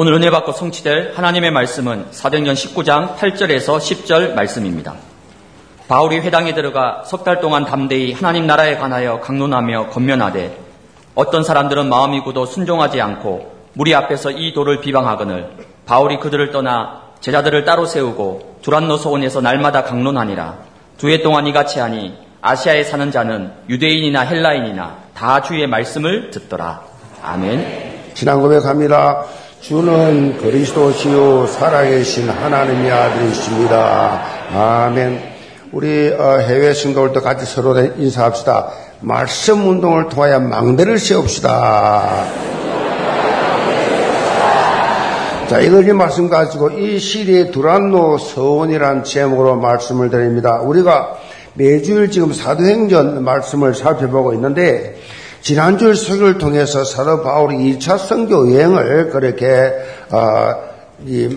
오늘 은혜 받고 성취될 하나님의 말씀은 사도행전 19장 8절에서 10절 말씀입니다. 바울이 회당에 들어가 석 달 동안 담대히 하나님 나라에 관하여 강론하며 건면하되 어떤 사람들은 마음이 굳어 순종하지 않고 무리 앞에서 이 도를 비방하거늘 바울이 그들을 떠나 제자들을 따로 세우고 두란노 소원에서 날마다 강론하니라 두 해 동안 이같이 하니 아시아에 사는 자는 유대인이나 헬라인이나 다 주의 말씀을 듣더라. 아멘. 지난 고백합니다. 주는 그리스도시요 살아계신 하나님의 아들이십니다. 아멘. 우리 어, 해외 신도들도 같이 서로 인사합시다. 말씀 운동을 통하여 망대를 세웁시다. 자, 이걸 이 말씀 가지고 이 시리의 두란노 서원이라는 제목으로 말씀을 드립니다. 우리가 매주일 지금 사도행전 말씀을 살펴보고 있는데 지난주 설교를 통해서 사도 바울이 2차 선교 여행을 그렇게 어,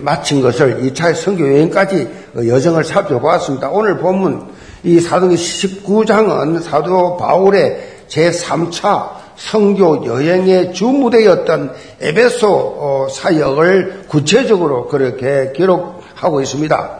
마친 것을 2차 선교 여행까지 여정을 살펴보았습니다. 오늘 본문 이 사도행 19장은 사도 바울의 제3차 성교 여행의 주무대였던 에베소 어, 사역을 구체적으로 그렇게 기록하고 있습니다.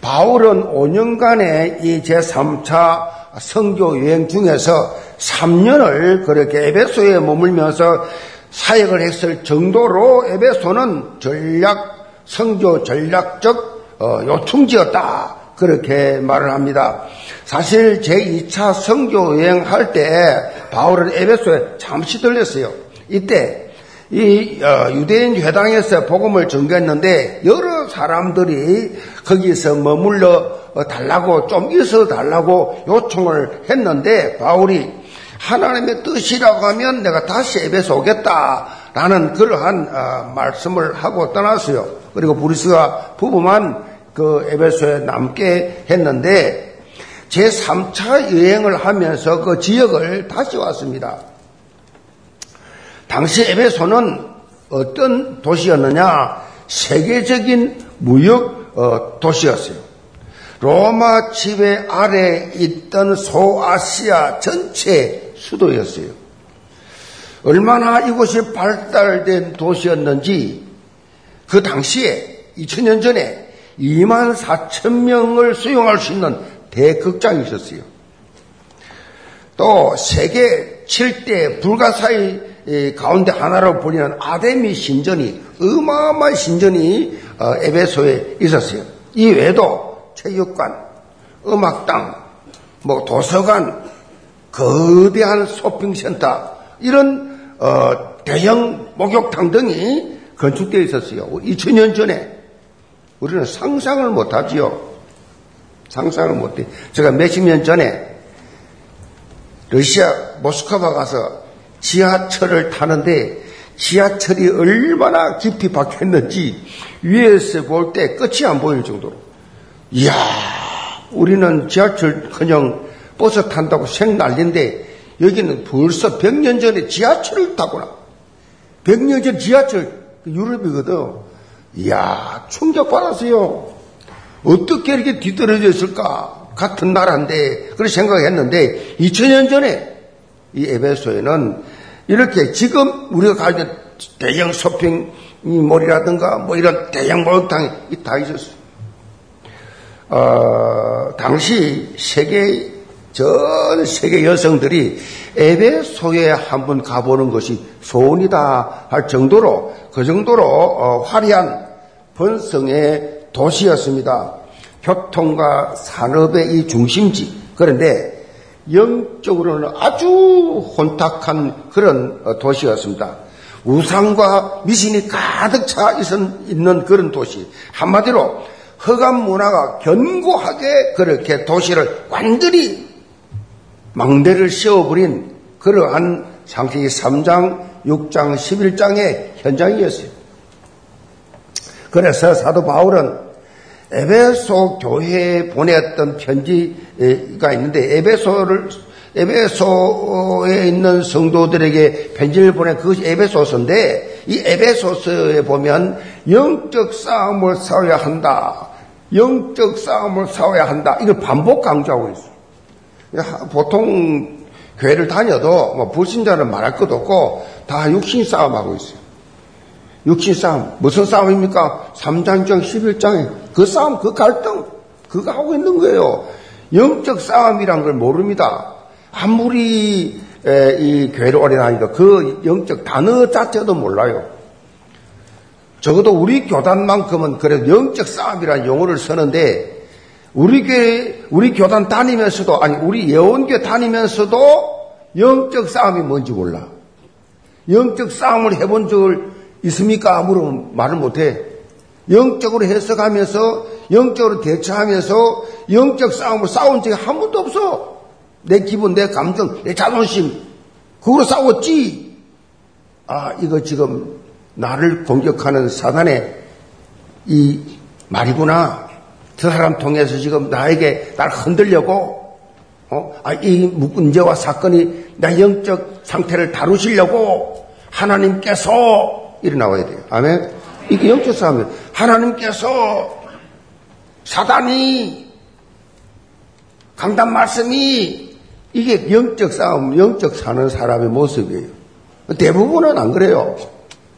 바울은 5년간의 이 제3차 성교 여행 중에서 3년을 그렇게 에베소에 머물면서 사역을 했을 정도로 에베소는 전략, 성교 전략적 어, 요충지였다. 그렇게 말을 합니다. 사실 제2차 성교 여행할 때 바울은 에베소에 잠시 들렸어요. 이때 이 어, 유대인 회당에서 복음을 전개했는데 여러 사람들이 거기서 머물러 달라고 좀 있어 달라고 요청을 했는데 바울이 하나님의 뜻이라고 하면 내가 다시 에베소 오겠다라는 그러한 어, 말씀을 하고 떠났어요. 그리고 브리스가 부부만 그 에베소에 남게 했는데 제 3차 여행을 하면서 그 지역을 다시 왔습니다. 당시 에베소는 어떤 도시였느냐? 세계적인 무역 어, 도시였어요. 로마 지배 아래 있던 소아시아 전체 수도였어요. 얼마나 이곳이 발달된 도시였는지 그 당시에 2000년 전에 2만 4천 명을 수용할 수 있는 대극장이 있었어요. 또 세계 7대 불가사의 가운데 하나로 불리는 아데미 신전이 어마어마한 신전이 어, 에베소에 있었어요. 이 외에도 체육관, 음악당, 뭐 도서관, 거대한 쇼핑센터 이런 어, 대형 목욕탕 등이 건축되어 있었어요. 2000년 전에 우리는 상상을 못하지요. 상상을 못해. 제가 몇십 년 전에 러시아 모스크바 가서 지하철을 타는데 지하철이 얼마나 깊이 박혔는지 위에서 볼 때 끝이 안 보일 정도로. 이야, 우리는 지하철 그냥 버스 탄다고 생 난리인데 여기는 벌써 100년 전에 지하철을 타구나. 100년 전 지하철, 그 유럽이거든. 이야, 충격받았어요. 어떻게 이렇게 뒤떨어져 있을까? 같은 나라인데, 그런 생각했는데, 2000년 전에 이 에베소에는 이렇게 지금 우리가 가진 대형 쇼핑몰이라든가 뭐 이런 대형 목욕탕이 다 있었어요. 어, 당시 세계 전 세계 여성들이 에베소에 한번 가보는 것이 소원이다 할 정도로 그 정도로 어, 화려한 번성의 도시였습니다. 교통과 산업의 이 중심지. 그런데 영적으로는 아주 혼탁한 그런 어, 도시였습니다. 우상과 미신이 가득 차 있는 그런 도시. 한마디로 허감 문화가 견고하게 그렇게 도시를 완전히 망대를 씌워버린 그러한 상세기 3장, 6장, 11장의 현장이었어요. 그래서 사도 바울은 에베소 교회에 보냈던 편지가 있는데 에베소를 에베소에 있는 성도들에게 편지를 보낸 그것이 에베소서인데 이 에베소서에 보면 영적 싸움을 싸워야 한다. 영적 싸움을 싸워야 한다. 이걸 반복 강조하고 있어요. 보통 교회를 다녀도 뭐 불신자는 말할 것도 없고 다 육신 싸움하고 있어요. 육신 싸움. 무슨 싸움입니까? 3장장 11장에 그 싸움, 그 갈등, 그거 하고 있는 거예요. 영적 싸움이란 걸 모릅니다. 아무리 이 교회를 오래 다니도 그 영적 단어 자체도 몰라요. 적어도 우리 교단만큼은 그래도 영적 싸움이라는 용어를 쓰는데 우리 교회, 우리 교단 다니면서도 아니 우리 예원교 다니면서도 영적 싸움이 뭔지 몰라. 영적 싸움을 해본 적을 있습니까? 물으면 말을 못해. 영적으로 해석하면서 영적으로 대처하면서 영적 싸움을 싸운 적이 한 번도 없어. 내 기분, 내 감정, 내 자존심 그걸로 싸웠지. 아 이거 지금 나를 공격하는 사단의 이 말이구나. 저 사람 통해서 지금 나에게 날 흔들려고 어? 아, 이 문제와 사건이 나 영적 상태를 다루시려고 하나님께서 일어나와야 돼요. 아멘. 이게 영적 싸움이에요. 하나님께서 사단이 강단 말씀이 이게 영적 싸움, 영적 사는 사람의 모습이에요. 대부분은 안 그래요.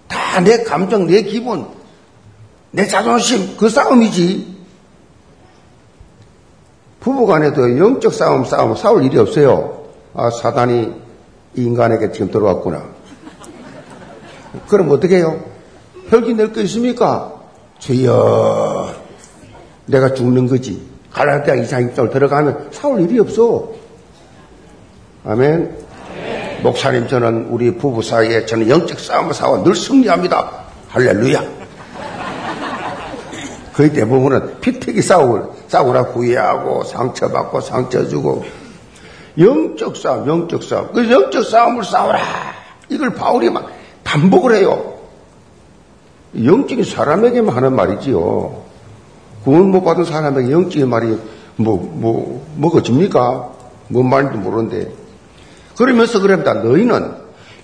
다 내 감정, 내 기분, 내 자존심, 그 싸움이지. 부부 간에도 영적 싸움, 싸움, 싸울 일이 없어요. 아, 사단이 이 인간에게 지금 들어왔구나. 그럼 어떻게 해요? 혈기 낼 거 있습니까? 주여, 내가 죽는 거지. 갈라디아 이상입장을 들어가면 싸울 일이 없어. 아멘. 아멘. 목사님, 저는 우리 부부 사이에 저는 영적 싸움을 싸워 늘 승리합니다. 할렐루야. 거의 대부분은 피튀기 싸움을 싸우라 구애하고 상처받고 상처 주고 영적 싸움, 영적 싸움. 그 영적 싸움을 싸우라. 이걸 바울이 막 반복을 해요. 영적인 사람에게만 하는 말이지요. 구원 못 받은 사람에게 영적인 말이 뭐, 뭐, 줍니까? 뭔 말인지 모르는데. 그러면서 그럽니다. 너희는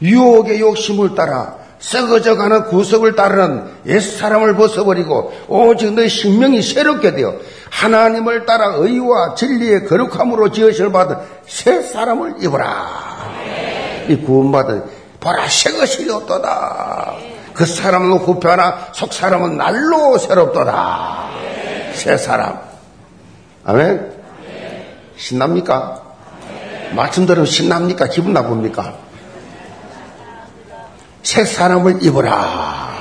유혹의 욕심을 따라 썩어져가는 구석을 따르는 옛사람을 벗어버리고 오직 너희 sinh 명이 새롭게 되어 하나님을 따라 의와 진리의 거룩함으로 지으실 받은 새 사람을 입어라. 이 구원받은 보라 새 것이 없도다. 그 사람은 후편하나 속 사람은 날로 새롭도다. 새 사람. 아멘. 신납니까? 말씀 들으면 신납니까? 기분 나쁩니까? 새 사람을 입어라.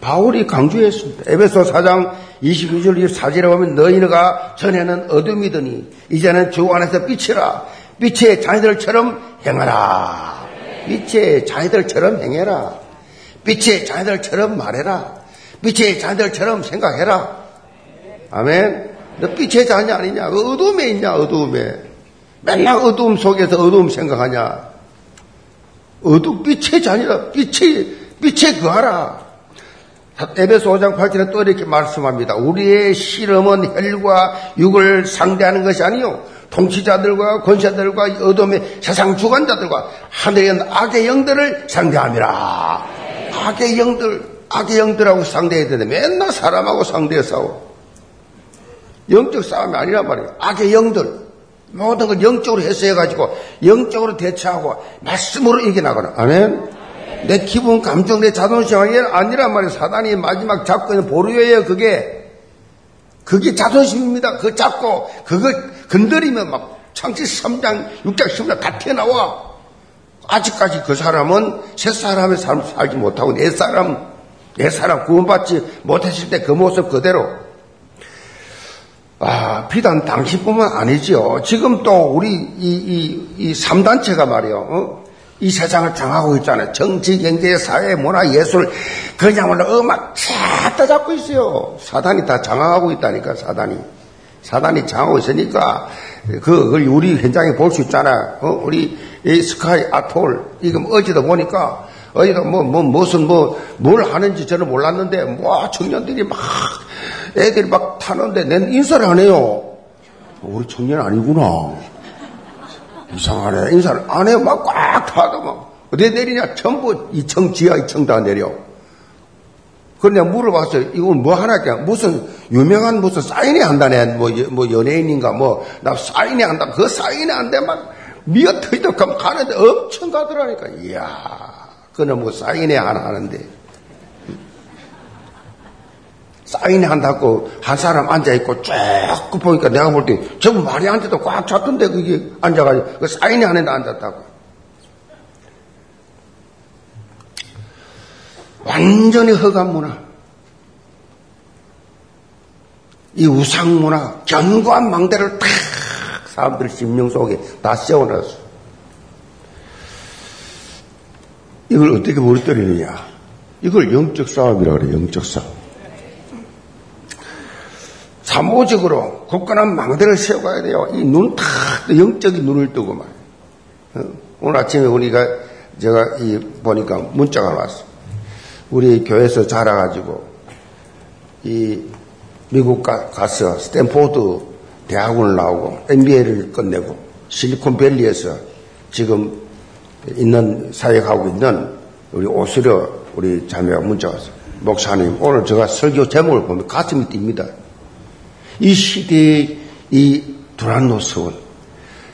바울이 강조했습니다. 에베소 4장 22절 24절에 보면 너희가 전에는 어둠이더니 이제는 주 안에서 빛이라. 빛의 자녀들처럼 행하라. 빛의 자녀들처럼 행해라. 빛의 자녀들처럼 말해라. 빛의 자녀들처럼 생각해라. 아멘. 너 빛의 자녀 아니냐? 어둠에 있냐? 어둠에. 맨날 어둠 속에서 어둠 생각하냐? 어둠 빛의 자녀라. 빛의 빛에 거하라. 에베소 5장 8절에 또 이렇게 말씀합니다. 우리의 실험은 혈과 육을 상대하는 것이 아니요 통치자들과 권세들과 어둠의 세상 주관자들과 하늘의 악의 영들을 상대함이라. 악의 영들, 악의 영들하고 상대해야 되는데 맨날 사람하고 상대해 싸워. 영적 싸움이 아니란 말이에요. 악의 영들. 모든 걸 영적으로 해석해가지고 영적으로 대처하고 말씀으로 이겨나가라. 아멘. 내 기분, 감정, 내 자존심 아니란 말이에요. 사단이 마지막 잡고 있는 보루예요, 그게. 그게 자존심입니다. 그거 잡고, 그거 건드리면 막 창시 3장, 6장, 10장 다 튀어나와. 아직까지 그 사람은 새 사람의 삶 살지 못하고 내 사람, 내 사람 구원받지 못했을 때 그 모습 그대로. 아, 비단 당신뿐만 아니지요. 지금 또 우리 이, 이, 이 3단체가 말이요. 어? 이 세상을 장하고 있잖아요. 정치, 경제, 사회, 문화, 예술, 그냥말로 음악 쫙다 잡고 있어요. 사단이 다 장악하고 있다니까, 사단이. 사단이 장하고 있으니까, 그걸 우리 현장에 볼 수 있잖아. 어? 우리 이 스카이 아톨, 이거 뭐 어제도 보니까, 어디가 뭐, 뭐, 무슨 뭐, 뭘 하는지 저는 몰랐는데, 뭐, 청년들이 막, 애들이 막 타는데, 낸 인사를 안 해요. 우리 청년 아니구나. 이상하네. 인사를 안 해요. 막 꽉 타도 막. 어디 내리냐? 전부 2층, 지하 2층 다 내려. 그런데 물어봤어요. 이건 뭐 하나, 무슨 유명한 무슨 사인회 한다네. 뭐, 뭐 연예인인가 뭐, 나 사인회 한다. 그 사인회 한데 막 미어 터지도 가는데 엄청 가더라니까. 이야, 그는 뭐 사인회 하나 하는데. 사인회 한다고 한 사람 앉아있고 쫙 보니까 내가 볼 때 전부 말이 앉아도 꽉 찼던데 그게 앉아가지고 그 사인회 안에 앉았다고. 완전히 허감 문화. 이 우상 문화, 견고한 망대를 탁 사람들 심령 속에 다 씌워놨어. 이걸 어떻게 무너뜨리느냐. 이걸 영적 싸움이라고 그래, 영적 싸움. 사모적으로 굳건한 망대를 세워가야 돼요. 이 눈 탁, 영적인 눈을 뜨고 말. 어? 오늘 아침에 우리가, 제가 이, 보니까 문자가 왔어. 우리 교회에서 자라가지고, 이, 미국 가, 가서 스탠포드 대학원을 나오고, MBA를 끝내고, 실리콘밸리에서 지금 있는, 사역하고 있는 우리 오스려 우리 자매가 문자 왔어요. 목사님, 오늘 제가 설교 제목을 보면 가슴이 뜁니다. 이 시대의 이 두란노스원,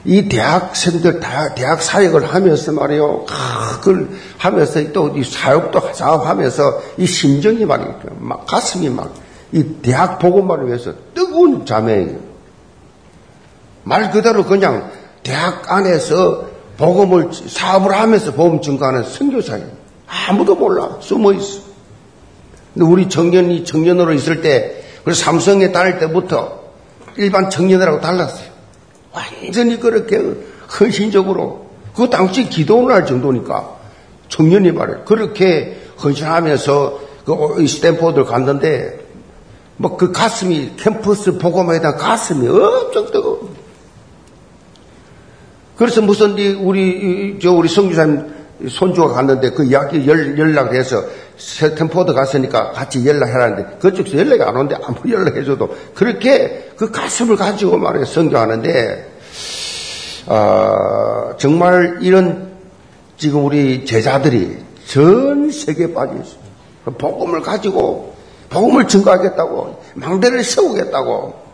이 대학생들 다 대학 사역을 하면서 말이요, 그걸 하면서 또 이 사역도 사업하면서 이 심정이 말이요, 막 가슴이 막 이 대학 복음만을 위해서 뜨거운 자매예요. 말 그대로 그냥 대학 안에서 복음을 사업을 하면서 복음 증가하는 선교사예요. 아무도 몰라 숨어 있어. 근데 우리 청년이 청년으로 있을 때 그래서 삼성에 다닐 때부터 일반 청년들하고 달랐어요. 완전히 그렇게 헌신적으로 그 당시 기도를 할 정도니까 청년이 말이에요. 그렇게 헌신하면서 그 스탠포드를 갔는데 뭐 그 가슴이 캠퍼스 보고만 해다 가슴이 엄청 뜨거워. 그래서 무슨 우리 저 우리 성주사님 손주가 갔는데 그 이야기 연락해서 스탠포드 갔으니까 같이 연락해라는데 그쪽에서 연락이 안 오는데 아무리 연락해줘도 그렇게 그 가슴을 가지고 말해 성교하는데 어, 정말 이런 지금 우리 제자들이 전 세계에 빠져 있어요. 그 복음을 가지고 복음을 증거하겠다고 망대를 세우겠다고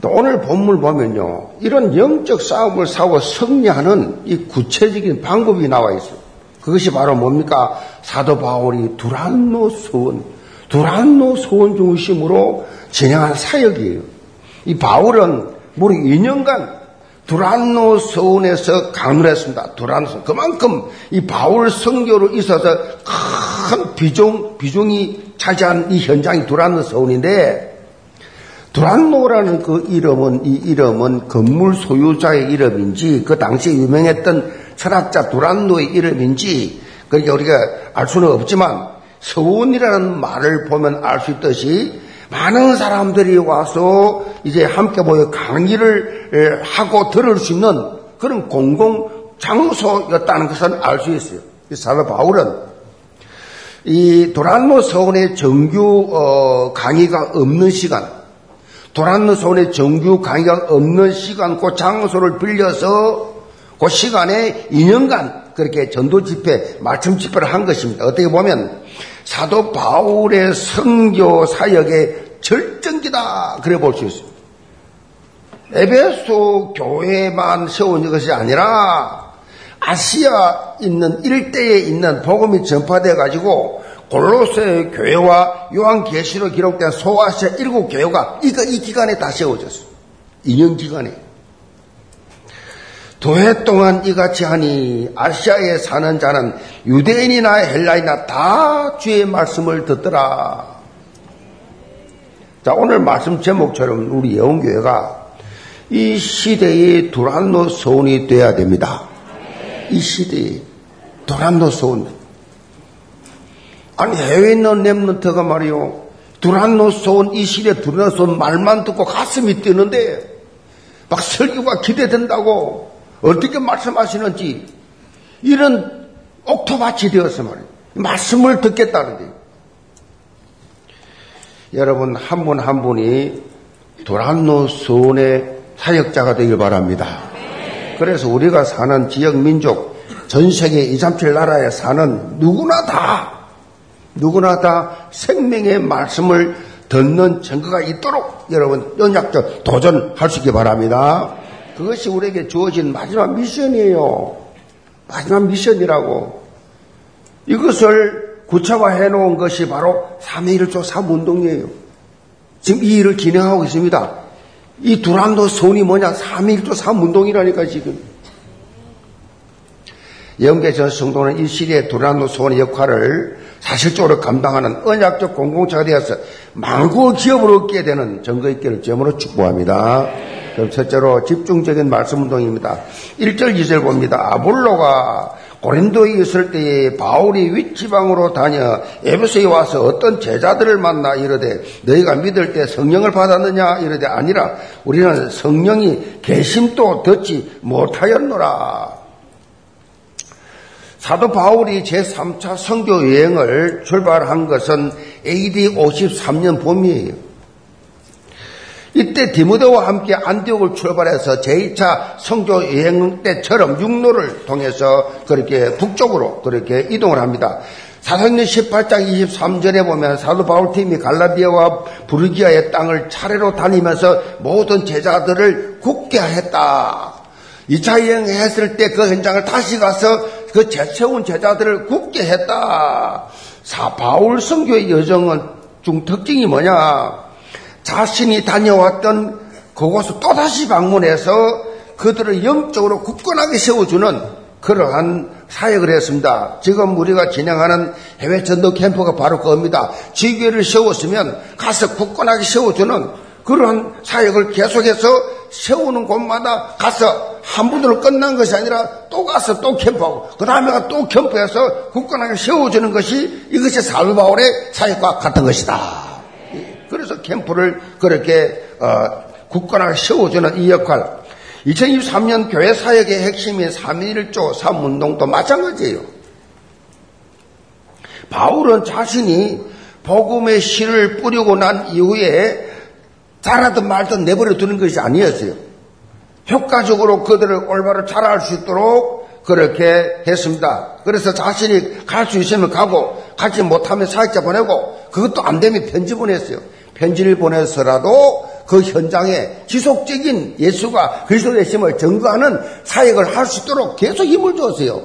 또 오늘 본문 보면요. 이런 영적 싸움을 싸워 승리하는 이 구체적인 방법이 나와 있어요. 그것이 바로 뭡니까? 사도 바울이 두란노 소원, 두란노 소원 중심으로 진행한 사역이에요. 이 바울은 무려 2년간 두란노 서원에서 강의를 했습니다. 두란노 서원. 그만큼 이 바울 성교로 있어서 큰 비중, 비중이 차지한 이 현장이 두란노 서원인데 두란노라는 그 이름은 이 이름은 건물 소유자의 이름인지 그 당시에 유명했던 철학자 두란노의 이름인지 그러니까 우리가 알 수는 없지만 서원이라는 말을 보면 알 수 있듯이 많은 사람들이 와서 이제 함께 모여 강의를 하고 들을 수 있는 그런 공공 장소였다는 것을 알수 있어요. 사도 바울은 이 도란노 서원의 정규 어, 강의가 없는 시간, 도란노 손에 정규 강의가 없는 시간, 그 장소를 빌려서 그 시간에 2년간 그렇게 전도 집회, 말씀 집회를 한 것입니다. 어떻게 보면 사도 바울의 성교 사역의 절정기다. 그래 볼 수 있습니다. 에베소 교회만 세운 것이 아니라 아시아 있는 일대에 있는 복음이 전파되어 가지고 골로새 교회와 요한계시로 기록된 소아시아 일곱 교회가 이거 이 기간에 다 세워졌어. 2년 기간에. 도해 동안 이같이 하니 아시아에 사는 자는 유대인이나 헬라이나 다 주의 말씀을 듣더라. 자, 오늘 말씀 제목처럼 우리 예원교회가 이 시대의 두란노 소원이 되어야 됩니다. 이 시대의 두란노 소원. 아니 해외에 있는 랩런트가 말이요. 두란노 소원 이 시대 두란노 소원 말만 듣고 가슴이 뛰는데 막 설교가 기대된다고 어떻게 말씀하시는지 이런 옥토밭이 되어서 말이에요. 말씀을 듣겠다는데 여러분 한 분한 한 분이 도란노 소원의 사역자가 되길 바랍니다. 그래서 우리가 사는 지역 민족 전 세계 237 나라에 사는 누구나 다 누구나 다 생명의 말씀을 듣는 증거가 있도록 여러분 연약적 있기 바랍니다. 그것이 우리에게 주어진 마지막 미션이에요. 마지막 미션이라고. 이것을 구체화해 놓은 것이 바로 3.1조 3운동이에요. 지금 이 일을 진행하고 있습니다. 이 두란도 손이 뭐냐? 3.1조 3운동이라니까 지금. 영계전 성도는 이 시대의 두란노 소원의 역할을 사실적으로 감당하는 언약적 공동체가 되어서 망고 기업을 얻게 되는 증거 있기를 점으로 축복합니다. 그럼 첫째로 집중적인 말씀 운동입니다. 1절 2절 봅니다. 아볼로가 고린도에 있을 때에 바울이 윗지방으로 다녀 에베소에 와서 어떤 제자들을 만나 이르되 너희가 믿을 때 성령을 받았느냐 이르되 아니라 우리는 성령이 계심도 듣지 못하였노라. 사도 바울이 제3차 성교 여행을 출발한 것은 AD 53년 봄이에요. 이때 디모데와 함께 안디옥을 출발해서 제2차 성교 여행 때처럼 육로를 통해서 그렇게 북쪽으로 그렇게 이동을 합니다. 사도행전 18장 23절에 보면 사도 바울 팀이 갈라디아와 부르기아의 땅을 차례로 다니면서 모든 제자들을 굳게 했다. 2차 여행했을 때 그 현장을 다시 가서 그 재세운 제자들을 굳게 했다. 사 바울 성교의 여정은 중 특징이 뭐냐? 자신이 다녀왔던 그곳을 또다시 방문해서 그들을 영적으로 굳건하게 세워주는 그러한 사역을 했습니다. 지금 우리가 진행하는 해외 전도 캠프가 바로 그겁니다. 지교를 세웠으면 가서 굳건하게 세워주는 그러한 사역을 계속해서 세우는 곳마다 가서 한 분으로 끝난 것이 아니라 또 가서 또 캠프하고 그 다음에 또 캠프해서 굳건하게 세워주는 것이 이것이 살바울의 사역과 같은 것이다. 그래서 캠프를 그렇게 어, 굳건하게 세워주는 이 역할. 2023년 교회 사역의 핵심인 3.1조 3운동도 마찬가지예요. 바울은 자신이 복음의 씨를 뿌리고 난 이후에 자라든 말든 내버려 두는 것이 아니었어요. 효과적으로 그들을 올바로 자라할 수 있도록 그렇게 했습니다. 그래서 자신이 갈 수 있으면 가고 가지 못하면 사역자 보내고 그것도 안 되면 편지 보냈어요. 편지를 보내서라도 그 현장에 지속적인 예수가 그리스도의 심을 증거하는 사역을 할 수 있도록 계속 힘을 줬어요.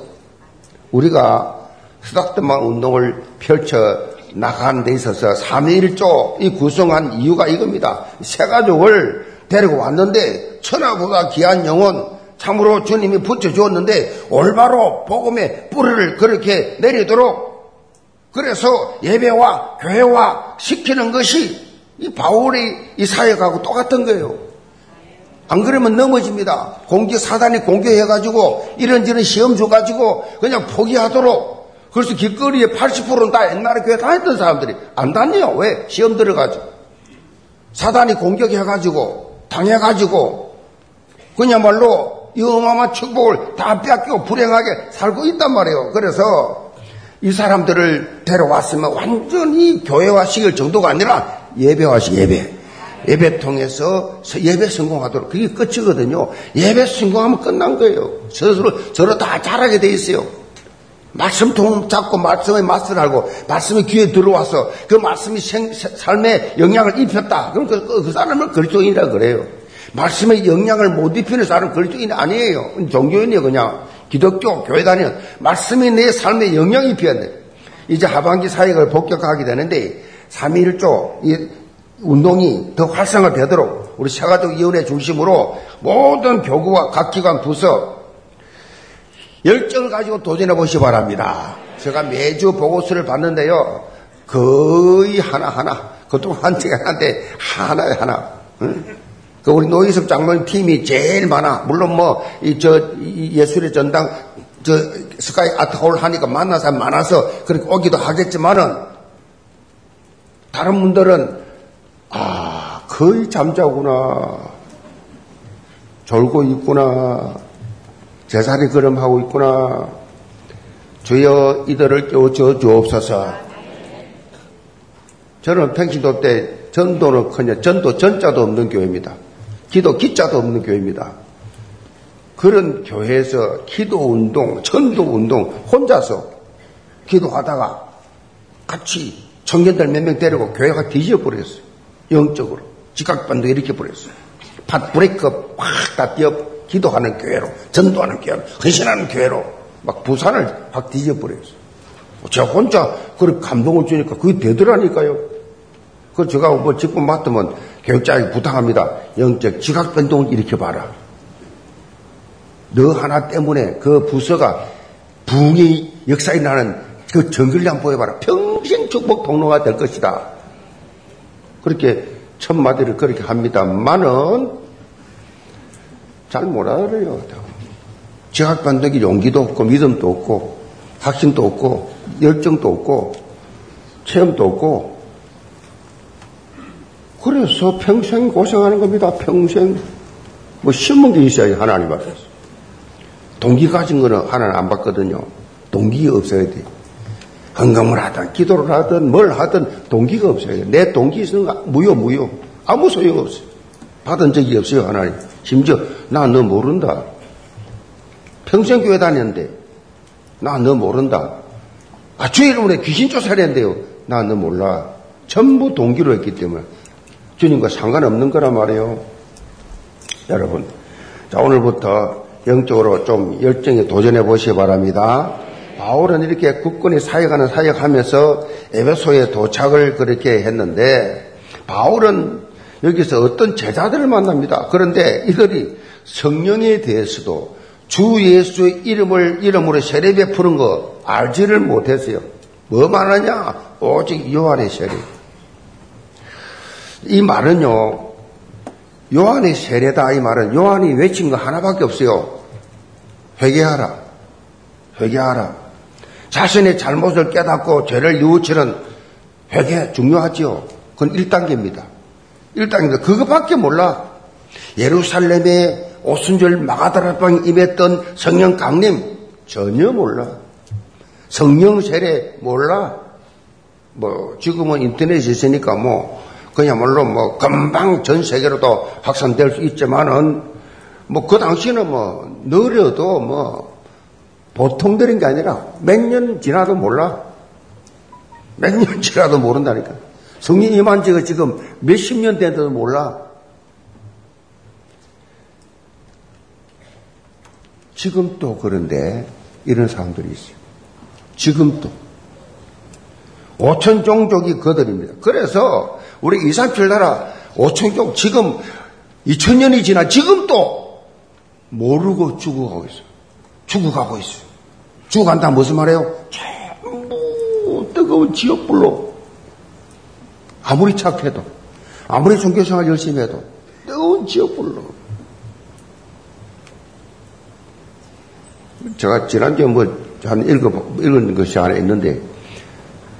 우리가 스닥드만 운동을 펼쳐 나가는 데 있어서 3.1조 이 구성한 이유가 이겁니다. 새 가족을 데리고 왔는데 천하보다 귀한 영혼 참으로 주님이 붙여주었는데 올바로 복음의 뿌리를 그렇게 내리도록 그래서 예배와 교회와 시키는 것이 이 바울의 이 사역하고 똑같은 거예요. 안 그러면 넘어집니다. 공기 사단이 공격해가지고 이런저런 시험 줘가지고 그냥 포기하도록 그래서 길거리에 80%는 다 옛날에 교회 다녔던 사람들이 안 다녀요. 왜? 시험 들어가지고. 사단이 공격해가지고, 당해가지고, 그냥말로 이 어마어마한 축복을 다 뺏기고 불행하게 살고 있단 말이에요. 그래서 이 사람들을 데려왔으면 완전히 교회화 시킬 정도가 아니라 예배화 시 예배. 예배 통해서 예배 성공하도록 그게 끝이거든요. 예배 성공하면 끝난 거예요. 스스로 저로 다 잘하게 돼 있어요. 말씀 통 잡고 말씀의 맛을 알고 말씀이 귀에 들어와서 그 말씀이 생, 삶에 영향을 입혔다. 그럼 그, 그, 그 사람을 그리스도인이라 그래요. 말씀의 영향을 못 입히는 사람은 그리스도인이 아니에요. 종교인이에요 그냥. 기독교 교회 다니는 말씀이 내 삶에 영향을 입혀야 돼. 이제 하반기 사역을 복격하게 되는데 3.1조 이 운동이 더 활성화되도록 우리 세가족 위원회 중심으로 모든 교구와 각 기관 부서 열정을 가지고 도전해 보시 기 바랍니다. 제가 매주 보고서를 봤는데요. 거의 하나하나, 그것도 한 책이 하나인데, 하나에 하나. 응? 그 우리 노희섭 장로님 팀이 제일 많아. 물론 뭐, 이, 저, 이 예술의 전당, 저, 스카이 아트홀 하니까 만난 사람 많아서 그렇게 오기도 하겠지만은, 다른 분들은, 아, 거의 잠자구나. 졸고 있구나. 제사리 걸음하고 있구나. 주여 이들을 깨워줘 주옵소서. 저는 평신도 때 전도는 커녕 전도 전자도 없는 교회입니다. 기도 기자도 없는 교회입니다. 그런 교회에서 기도 운동, 전도 운동 혼자서 기도하다가 같이 청년들 몇 명 데리고 교회가 뒤져 버렸어요. 영적으로. 지각반도 일으켜 버렸어요. 팟 브레이크 확다 뛰어 기도하는 교회로, 전도하는 교회로, 헌신하는 교회로 막 부산을 확 뒤져버렸어요. 저 혼자 그렇게 감동을 주니까 그게 되더라니까요. 그 제가 뭐 직분 맡으면 교육자에게 부탁합니다. 영적 지각 변동을 일으켜봐라. 너 하나 때문에 그 부서가 붕이 역사에 나는 그 정글리 한번 보여봐라. 평생 축복 통로가 될 것이다. 그렇게 첫 마디를 그렇게 합니다만은 잘 못 알아요. 지각 변동이 용기도 없고 믿음도 없고 확신도 없고 열정도 없고 체험도 없고 그래서 평생 고생하는 겁니다. 평생 뭐 심은 게 있어야 하나님 앞에서 동기 가진 거는 하나는 안 받거든요. 동기가 없어야 돼. 헌금을 하든 기도를 하든 뭘 하든 동기가 없어야 돼. 내 동기 있으면 무효 무효 아무 소용 없어요. 받은 적이 없어요 하나님. 심지어 나 너 모른다. 평생 교회 다녔는데 나 너 모른다. 아, 주의 이름으로 귀신 쫓아야 한대요. 나 너 몰라. 전부 동기로 했기 때문에. 주님과 상관없는 거란 말이에요. 여러분. 자, 오늘부터 영적으로 좀 열정에 도전해 보시기 바랍니다. 바울은 이렇게 국권이 사역하는 사역하면서 에베소에 도착을 그렇게 했는데, 바울은 여기서 어떤 제자들을 만납니다. 그런데 이들이 성령에 대해서도 주 예수의 이름을 이름으로 세례 베푸는 거 알지를 못했어요. 뭐 말하냐? 오직 요한의 세례. 이 말은요, 요한의 세례다 이 말은 요한이 외친 거 하나밖에 없어요. 회개하라. 회개하라. 자신의 잘못을 깨닫고 죄를 뉘우치는 회개 중요하지요. 그건 1단계입니다. 1단계 그것밖에 몰라. 예루살렘에 오순절 마가다라방 임했던 성령 강림 전혀 몰라. 성령 세례 몰라. 뭐 지금은 인터넷이 있으니까 뭐 그야말로 뭐 금방 전 세계로도 확산될 수 있지만은 뭐 그 당시는 뭐 느려도 뭐 보통 들인 게 아니라 몇 년 지나도 몰라. 몇 년 지나도 모른다니까. 성령 임한 지가 지금 몇십 년 된데도 몰라. 지금도 그런데 이런 사람들이 있어요. 지금도. 오천 종족이 그들입니다. 그래서 우리 이산필 나라 오천 종 지금 2000년이 지나 지금도 모르고 죽어가고 있어요. 죽어가고 있어요. 죽어간다 무슨 말이에요? 전부 뜨거운 지옥불로 아무리 착해도 아무리 종교생활 열심히 해도 뜨거운 지옥불로 제가 지난주에 뭐 한 읽어, 읽은 것이 하나 있는데,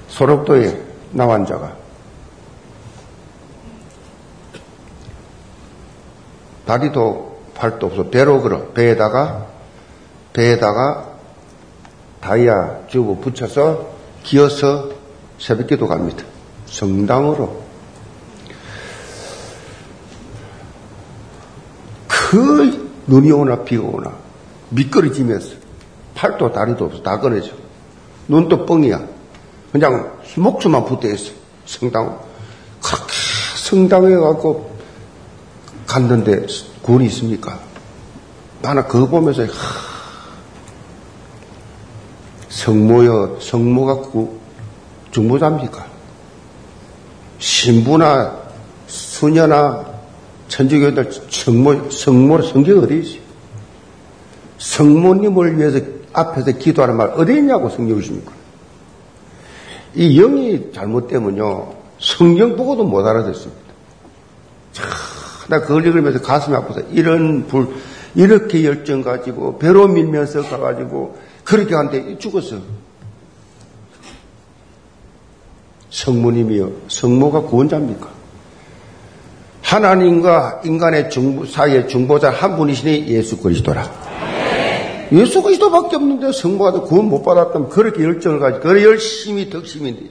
소록도에 나환 자가 다리도 팔도 없어 배로 걸어 배에다가 배에다가 다이아 튜브 붙여서 기어서 새벽 기도 갑니다. 성당으로 그 눈이 오나 비가 오나 미끄러지면서 팔도 다리도 없어 다 꺼내져. 눈도 뻥이야. 그냥 목수만 붙어 있어. 성당. 그렇게 성당에 가고 갔는데 구원이 있습니까? 나는 그거 보면서 하, 성모여 성모가 구, 중보자입니까? 신부나 수녀나 천주교들 성모 성모 성경 어디 있어요? 성모님을 위해서 앞에서 기도하는 말 어디 있냐고 성경 이십니까 이 영이 잘못되면요. 성경 보고도 못 알아듣습니다. 참, 나 그걸 읽으면서 가슴이 아파서 이런 불, 이렇게 열정 가지고 배로 밀면서 가가지고 그렇게 한데 죽었어. 성모님이요. 성모가 구원자입니까? 하나님과 인간의 중보, 사이의 중보자 한 분이시니 예수 그리스도라. 예수 그리스도밖에 없는데 성부가 구원 못 받았다면 그렇게 열정을 가지고 그래 열심히 덕심인데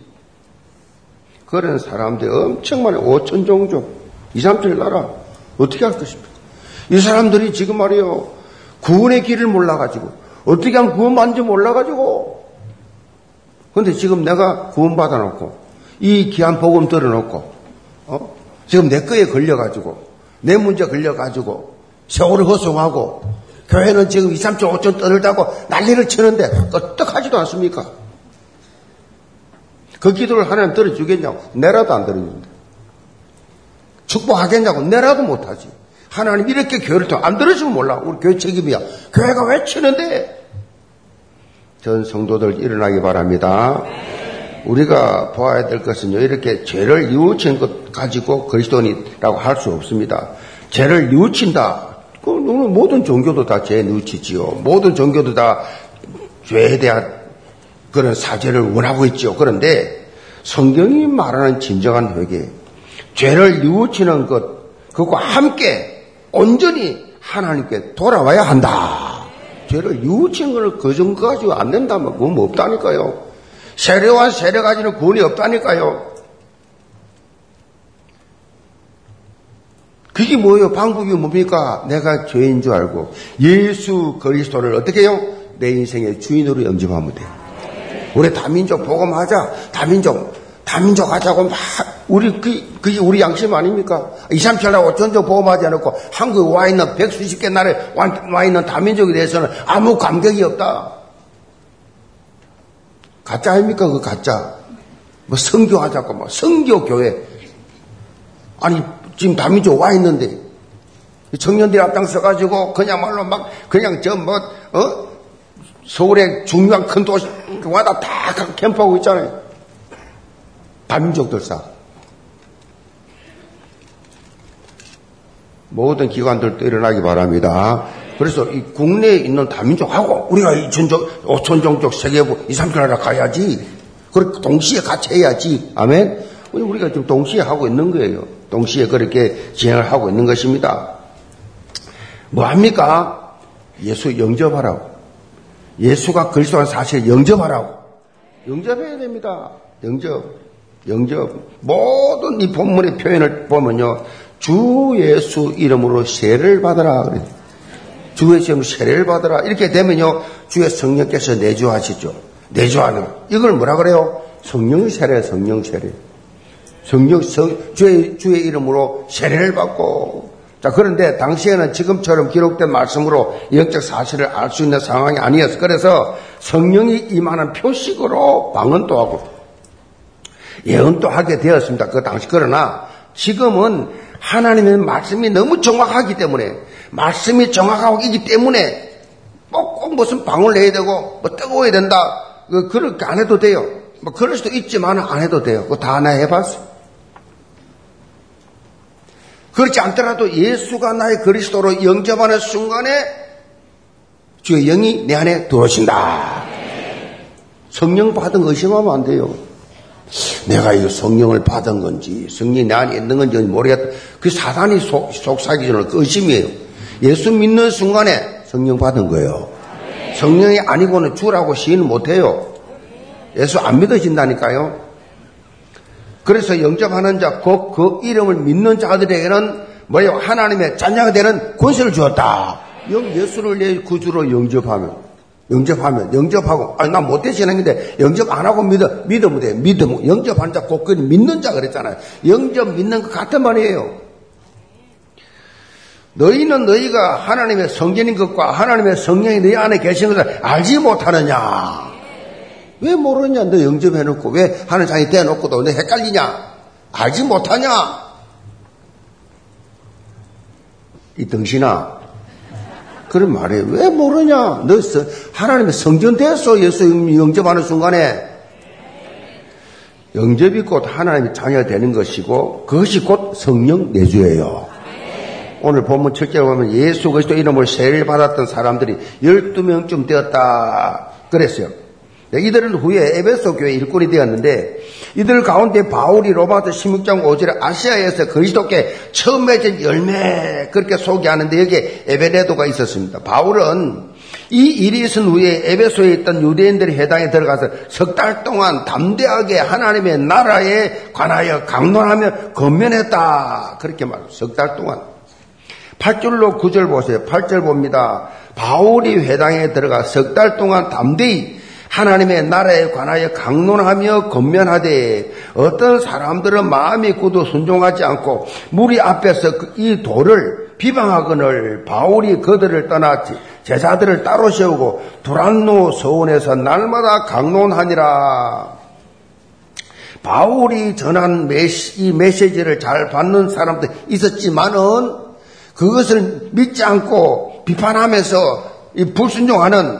그런 사람들 엄청 많아요. 5천 종족 2, 3천 나라 어떻게 할 것입니까? 이 사람들이 지금 말이에요. 구원의 길을 몰라가지고 어떻게 하면 구원 받는지 몰라가지고 근데 지금 내가 구원 받아놓고 이 귀한 복음 들어놓고 어? 지금 내 거에 걸려가지고 내 문제 걸려가지고 세월을 허송하고 교회는 지금 2, 3천, 5천 떠들다고 난리를 치는데 어떡하지도 않습니까? 그 기도를 하나님 들어주겠냐고 내라도 안 들어준다. 축복하겠냐고 내라도 못하지. 하나님 이렇게 교회를 통안 들어주면 몰라. 우리 교회 책임이야. 교회가 외치는데 전 성도들 일어나기 바랍니다. 우리가 보아야 될 것은요, 이렇게 죄를 뉘우친 것 가지고 그리스도인이라고 할 수 없습니다. 죄를 뉘우친다. 그 모든 종교도 다 죄 뉘우치지요. 모든 종교도 다 죄에 대한 그런 사죄를 원하고 있죠. 그런데 성경이 말하는 진정한 회개, 죄를 뉘우치는 것, 그것과 함께 온전히 하나님께 돌아와야 한다. 죄를 것을 그 정도 가지고 안 된다면 그건 뭐 없다니까요. 세례와 세례 가지는 구원이 없다니까요. 그게 뭐예요? 방법이 뭡니까? 내가 죄인 줄 알고 예수 그리스도를 어떻게 해요? 내 인생의 주인으로 영접하면 돼요. 우리 다민족 복음하자. 다민족 다민족 하자고 막 우리 그 그게 우리 양심 아닙니까? 2, 3, 7하고 전적 복음하지 않고 한국에 와 있는 백수십 개 나라에 와 있는 다민족에 대해서는 아무 감격이 없다. 가짜 아닙니까? 그 가짜. 뭐 성교하자고 뭐 성교교회. 아니 지금 다민족 와 있는데 청년들이 앞장서가지고 그냥말로 막 그냥 저 뭐 어? 서울의 중요한 큰 도시 와다 다 캠프하고 있잖아요. 다민족들 사. 모든 기관들도 일어나기 바랍니다. 그래서 이 국내에 있는 다민족하고 우리가 이 전적, 오천종족 세계부 2, 3주 나라 가야지. 그렇게 동시에 같이 해야지. 아멘? 우리가 지금 동시에 하고 있는 거예요. 동시에 그렇게 진행을 하고 있는 것입니다. 뭐 합니까? 예수 영접하라고. 예수가 그리스도한 사실 영접하라고. 영접해야 됩니다. 영접. 영접. 모든 이 본문의 표현을 보면요. 주 예수 이름으로 세례를 받으라. 그래. 주의 시험 세례를 받으라. 이렇게 되면요. 주의 성령께서 내주하시죠. 내주하는. 이걸 뭐라 그래요? 성령 세례, 성령 세례. 성령, 성, 주의, 주의 이름으로 세례를 받고. 자, 그런데 당시에는 지금처럼 기록된 말씀으로 영적 사실을 알 수 있는 상황이 아니었어. 그래서 성령이 임하는 표식으로 방언도 하고 예언도 하게 되었습니다. 그 당시. 그러나 지금은 하나님의 말씀이 너무 정확하기 때문에 말씀이 정확하고 있기 때문에 꼭 무슨 방울 내야 되고 뭐 뜨거워야 된다. 그, 그렇게 안 해도 돼요. 뭐 그럴 수도 있지만 안 해도 돼요. 그거 다 하나 해봤어. 그렇지 않더라도 예수가 나의 그리스도로 영접하는 순간에 주의 영이 내 안에 들어오신다. 성령 받은 의심하면 안 돼요. 내가 이 성령을 받은 건지 성령이 내 안에 있는 건지 모르겠다. 그 사단이 속, 속삭이기 전에 그 의심이에요. 예수 믿는 순간에 성령 받은 거예요. 성령이 아니고는 주라고 시인 못해요. 예수 안 믿어진다니까요. 그래서 영접하는 자, 곧 그 이름을 믿는 자들에게는 뭐예요? 하나님의 자녀가 되는 권세를 주었다. 영 예수를 내 구주로 영접하면 영접하면 영접하고 아니 나 신앙인데 영접 안 하고 믿어 믿으면 돼 믿으면 영접하는 자 꼭그 믿는 자 그랬잖아요 영접 믿는 것 같은 말이에요 너희는 너희가 하나님의 성전인 것과 하나님의 성령이 너희 안에 계신 것을 알지 못하느냐 왜 모르냐 너 영접해놓고 왜 하는 장이 떼놓고도 너 헷갈리냐 알지 못하냐 이 등신아 그런 말이에요. 왜 모르냐? 너 하나님의 성전 됐어. 예수 영접하는 순간에. 영접이 곧 하나님의 자녀가 되는 것이고 그것이 곧 성령 내주예요. 오늘 본문 첫째 보면 예수 그리스도 이름으로 세례를 받았던 사람들이 12명쯤 되었다 그랬어요. 네, 이들은 후에 에베소 교회 일꾼이 되었는데 이들 가운데 바울이 로마서 16장 5절에 아시아에서 그리스도께 처음 맺은 열매 그렇게 소개하는데 여기에 에베레도가 있었습니다. 바울은 이 일이 있은 후에 에베소에 있던 유대인들의 회당에 들어가서 석 달 동안 담대하게 하나님의 나라에 관하여 강론하며 건면했다. 그렇게 말해요. 석달 동안. 8절로 9절 보세요. 8절 봅니다. 바울이 회당에 들어가 석 달 동안 담대히 하나님의 나라에 관하여 강론하며 건면하되 어떤 사람들은 마음이 굳어 순종하지 않고 무리 앞에서 그이 돌을 비방하거늘 바울이 그들을 떠나 제자들을 따로 세우고 두란노 서원에서 날마다 강론하니라. 바울이 전한 메시, 이 메시지를 잘 받는 사람도 있었지만은 그것을 믿지 않고 비판하면서 이 불순종하는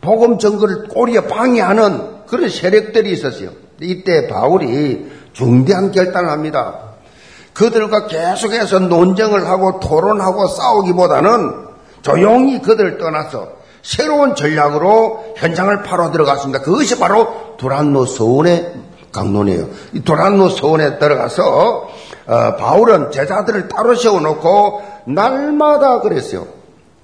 복음 증거를 꼬리에 방해하는 그런 세력들이 있었어요. 이때 바울이 중대한 결단을 합니다. 그들과 계속해서 논쟁을 하고 토론하고 싸우기보다는 조용히 그들을 떠나서 새로운 전략으로 현장을 파러 들어갔습니다. 그것이 바로 두란노 서원의 강론이에요. 이 두란노 서원에 들어가서 어, 바울은 제자들을 따로 세워놓고 날마다 그랬어요.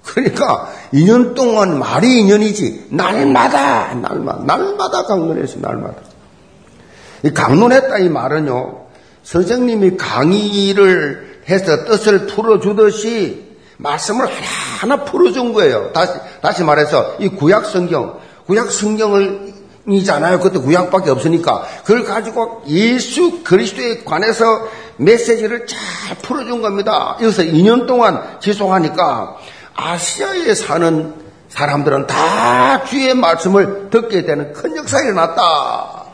그러니까 2년 동안 말이 2년이지 날마다 날마다 날마다 강론했어요. 날마다. 이 강론했다 이 말은요. 선생님이 강의를 해서 뜻을 풀어주듯이 말씀을 하나하나 풀어준 거예요. 다시, 다시 말해서 이 구약 성경, 구약 성경을 이잖아요. 그때 구약밖에 없으니까. 그걸 가지고 예수 그리스도에 관해서 메시지를 잘 풀어준 겁니다. 여기서 2년 동안 지속하니까 아시아에 사는 사람들은 다 주의 말씀을 듣게 되는 큰 역사가 일어났다.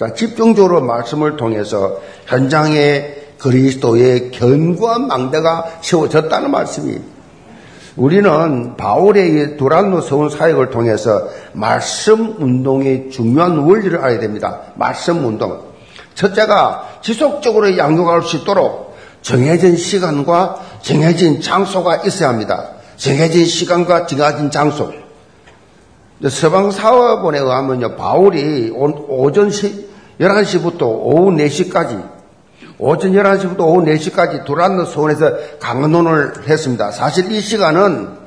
자, 집중적으로 말씀을 통해서 현장에 그리스도의 견고한 망대가 세워졌다는 말씀이 우리는 바울의 두란노 서운 사역을 통해서 말씀 운동의 중요한 원리를 알아야 됩니다. 말씀 운동. 첫째가 지속적으로 양육할 수 있도록 정해진 시간과 정해진 장소가 있어야 합니다. 정해진 시간과 정해진 장소. 서방 사업원에 의하면요, 바울이 오전 11시부터 오후 4시까지 오전 11시부터 오후 4시까지 두란노 소원에서 강론을 했습니다. 사실 이 시간은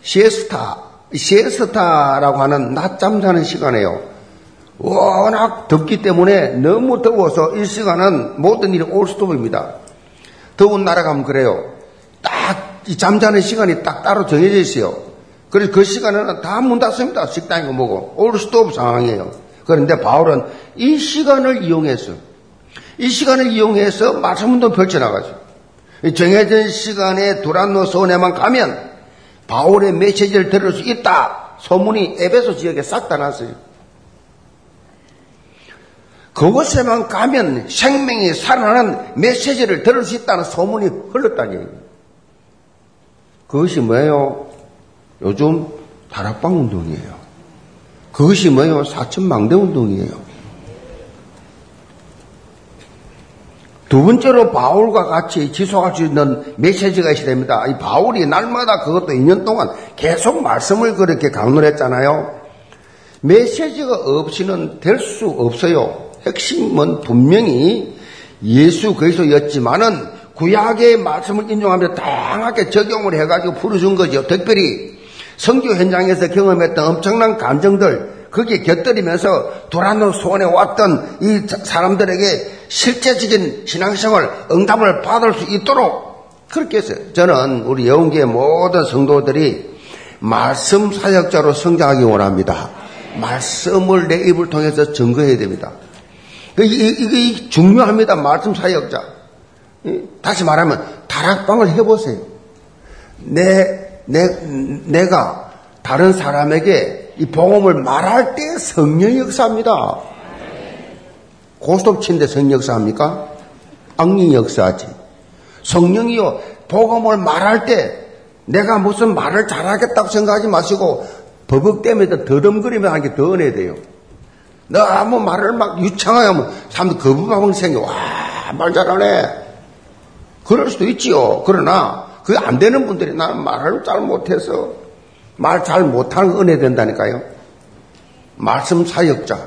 시에스타, 시에스타라고 하는 낮잠 자는 시간이에요. 워낙 덥기 때문에 너무 더워서 이 시간은 모든 일이 올스톱입니다. 더운 나라 가면 그래요. 딱 이 잠자는 시간이 딱 따로 정해져 있어요. 그래서 그 시간에는 다 문 닫습니다. 식당이고 뭐고. 올스톱 상황이에요. 그런데 바울은 이 시간을 이용해서 이 시간을 이용해서 말씀 운동 펼쳐나가죠. 정해진 시간에 두란노 소원에만 가면 바울의 메시지를 들을 수 있다. 소문이 에베소 지역에 싹 다 났어요. 그곳에만 가면 생명이 살아나는 메시지를 들을 수 있다는 소문이 흘렀다는 얘기예요. 그것이 뭐예요? 요즘 다락방 운동이에요. 그것이 뭐예요? 사천망대 운동이에요. 두 번째로 바울과 같이 지속할 수 있는 메시지가 있어야 됩니다. 이 바울이 날마다 그것도 2년 동안 계속 말씀을 그렇게 강론했잖아요. 메시지가 없이는 될 수 없어요. 핵심은 분명히 예수 그리스도였지만은 구약의 말씀을 인용하며 다양하게 적용을 해가지고 풀어준 거죠. 특별히 성교 현장에서 경험했던 엄청난 감정들 거기에 곁들이면서 도란노 소원에 왔던 이 사람들에게 실제적인 신앙생활 응답을 받을 수 있도록 그렇게 했어요. 저는 우리 영계의 모든 성도들이 말씀 사역자로 성장하기 원합니다. 말씀을 내 입을 통해서 증거해야 됩니다. 이게 중요합니다. 말씀 사역자. 다시 말하면 다락방을 해보세요. 내 내, 내가 다른 사람에게 이 복음을 말할 때 성령이 역사합니다. 고스톱 친데 성령 역사합니까? 악령 역사하지. 성령이요, 복음을 말할 때 내가 무슨 말을 잘하겠다고 생각하지 마시고 버벅대면서 더듬거리며 하는 게 더 은혜 돼요. 너무 말을 막 유창하게 하면 사람들 거부감이 생겨. 와, 말 잘하네. 그럴 수도 있지요. 그러나 그게 안 되는 분들이 나는 말을 잘 못해서 말 잘 못하는 은혜 된다니까요. 말씀 사역자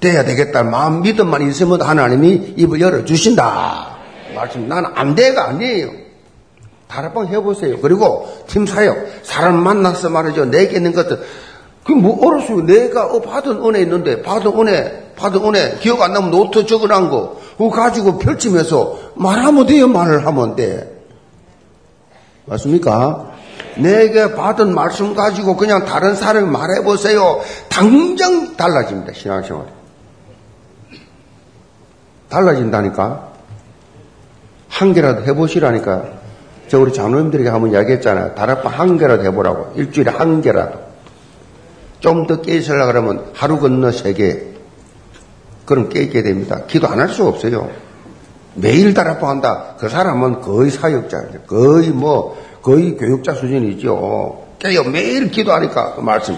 돼야 되겠다. 마음 믿음만 있으면 하나님이 입을 열어주신다. 말씀 나는 안 돼가 아니에요. 다락방 해보세요. 그리고 팀 사역 사람 만나서 말이죠. 내게 있는 것들 그 뭐 어렸을 때 내가 어, 받은 은혜 있는데 받은 은혜 받은 은혜 기억 안 나면 노트 적어놓은 거 그거 가지고 펼치면서 말하면 돼요. 말을 하면 돼. 맞습니까? 내게 받은 말씀 가지고 그냥 다른 사람 말해보세요. 당장 달라집니다. 신앙생활. 달라진다니까. 한 개라도 해보시라니까. 저 우리 장로님들에게 한번 이야기했잖아요. 다락방 한 개라도 해보라고. 일주일에 한 개라도. 좀 더 깨있으려 그러면 하루 건너 세계. 그럼 깨있게 됩니다. 기도 안 할 수 없어요. 매일 다락방한다. 그 사람은 거의 사역자예요. 거의 뭐, 거의 교육자 수준이죠. 깨요. 매일 기도하니까, 그 말씀.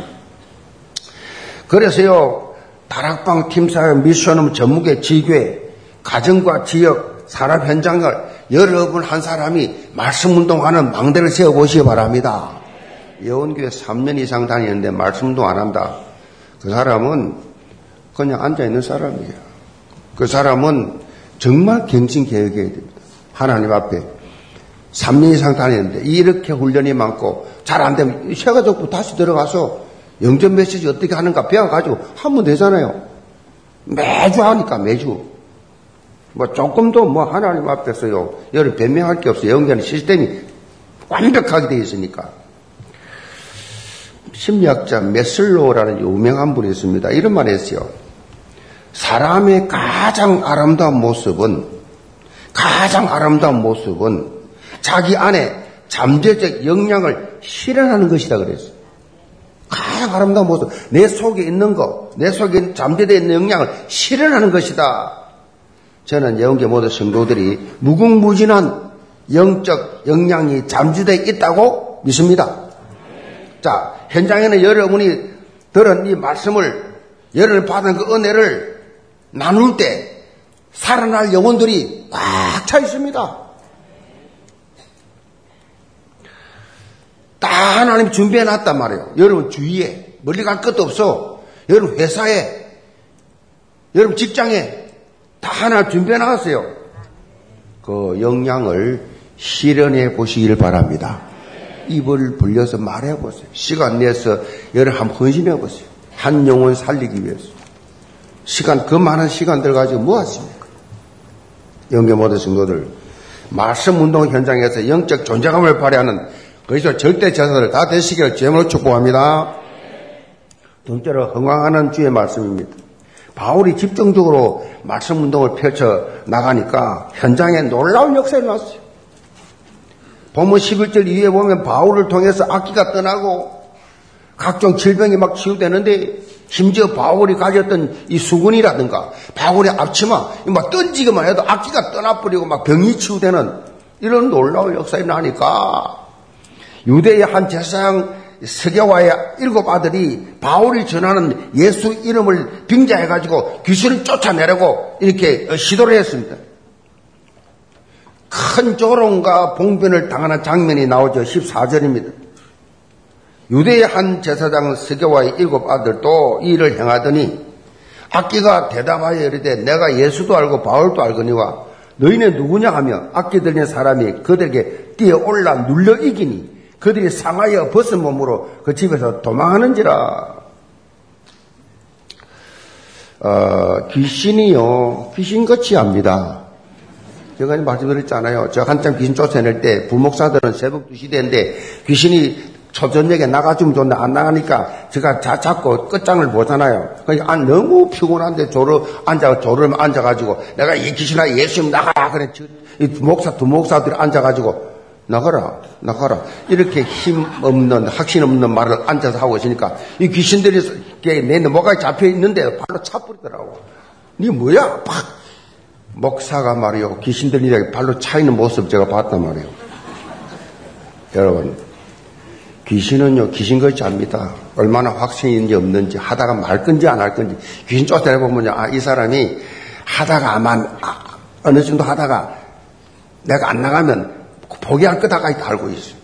그래서요, 다락방 팀사역 미션음 전무계 지교회, 가정과 지역, 산업 현장을 여러분 한 사람이 말씀 운동하는 망대를 세워 보시기 바랍니다. 여원교회 3년 이상 다니는데 말씀 운동 안 한다. 그 사람은 그냥 앉아 있는 사람이에요. 그 사람은 정말 갱신 계획해야 됩니다. 하나님 앞에 3년 이상 다니는데 이렇게 훈련이 많고 잘 안 되면 쇠가족부 다시 들어가서 영전 메시지 어떻게 하는가 배워가지고 하면 되잖아요. 매주 하니까 매주. 뭐 조금도 뭐 하나님 앞에서요. 여러 변명할 게 없어요. 영전 시스템이 완벽하게 되어 있으니까. 심리학자 메슬로라는 유명한 분이 있습니다. 이런 말 했어요. 사람의 가장 아름다운 모습은, 가장 아름다운 모습은 자기 안에 잠재적 역량을 실현하는 것이다 그랬어요. 가장 아름다운 모습, 내 속에 있는 것, 내 속에 잠재되어 있는 역량을 실현하는 것이다. 저는 영계 모든 성도들이 무궁무진한 영적 역량이 잠재되어 있다고 믿습니다. 자, 현장에는 여러분이 들은 이 말씀을, 여러분이 받은 그 은혜를 나눌 때 살아날 영혼들이 꽉 차 있습니다. 다 하나님 준비해 놨단 말이에요. 여러분 주위에 멀리 갈 것도 없어. 여러분 회사에 여러분 직장에 다 하나 준비해 놨어요. 그 역량을 실현해 보시길 바랍니다. 입을 벌려서 말해 보세요. 시간 내서 여러분 한번 헌신해 보세요. 한 영혼 살리기 위해서. 시간, 그 많은 시간들 가지고 뭐 하십니까? 영계 모든 성도들. 말씀 운동 현장에서 영적 존재감을 발휘하는 그래서 절대 제사를 다 되시기를 제물로 축복합니다. 둘째로 흥황하는 주의 말씀입니다. 바울이 집중적으로 말씀 운동을 펼쳐 나가니까 현장에 놀라운 역사가 났어요. 본문 11절 이후에 보면 바울을 통해서 악기가 떠나고 각종 질병이 막 치유되는데 심지어 바울이 가졌던 이 수건이라든가 바울의 앞치마 막 던지기만 해도 악기가 떠나버리고 막 병이 치유되는 이런 놀라운 역사가 나니까 유대의 한 제사장 서계와의 일곱 아들이 바울이 전하는 예수 이름을 빙자해가지고 귀신을 쫓아내려고 이렇게 시도를 했습니다. 큰 조롱과 봉변을 당하는 장면이 나오죠. 14절입니다. 유대의 한 제사장 서계와의 일곱 아들도 이 일을 행하더니 악기가 대답하여 이르되 내가 예수도 알고 바울도 알거니와 너희는 누구냐 하며 악기 들린 사람이 그들에게 뛰어 올라 눌려 이기니 그들이 상하여 벗은 몸으로 그 집에서 도망하는지라. 어, 귀신이요, 귀신같이 합니다. 제가 말씀드렸잖아요. 저 한참 귀신 쫓아낼 때 부목사들은 새벽 2시 되는데 귀신이 초저녁에 나가주면 좋은데 안 나가니까 제가 자, 잡고 끝장을 보잖아요. 그러니까 너무 피곤한데 조를 앉아, 조를 앉아가지고 내가 이 귀신아 예수님 나가! 그래. 이 목사, 두 목사들이 앉아가지고 나가라, 나가라. 이렇게 힘 없는, 확신 없는 말을 앉아서 하고 있으니까 이 귀신들이 내 넘어가 잡혀 있는데 발로 차버리더라고. 니 뭐야? 팍! 목사가 말이요. 귀신들이 발로 차 있는 모습 제가 봤단 말이에요. 여러분, 귀신은요, 귀신같이 압니다. 얼마나 확신이 있는지 없는지, 하다가 말 건지 안 할 건지, 귀신 쫓아내보면, 아, 이 사람이 하다가 아마, 아, 어느 정도 하다가 내가 안 나가면 포기할 거다까지 달고 있어요.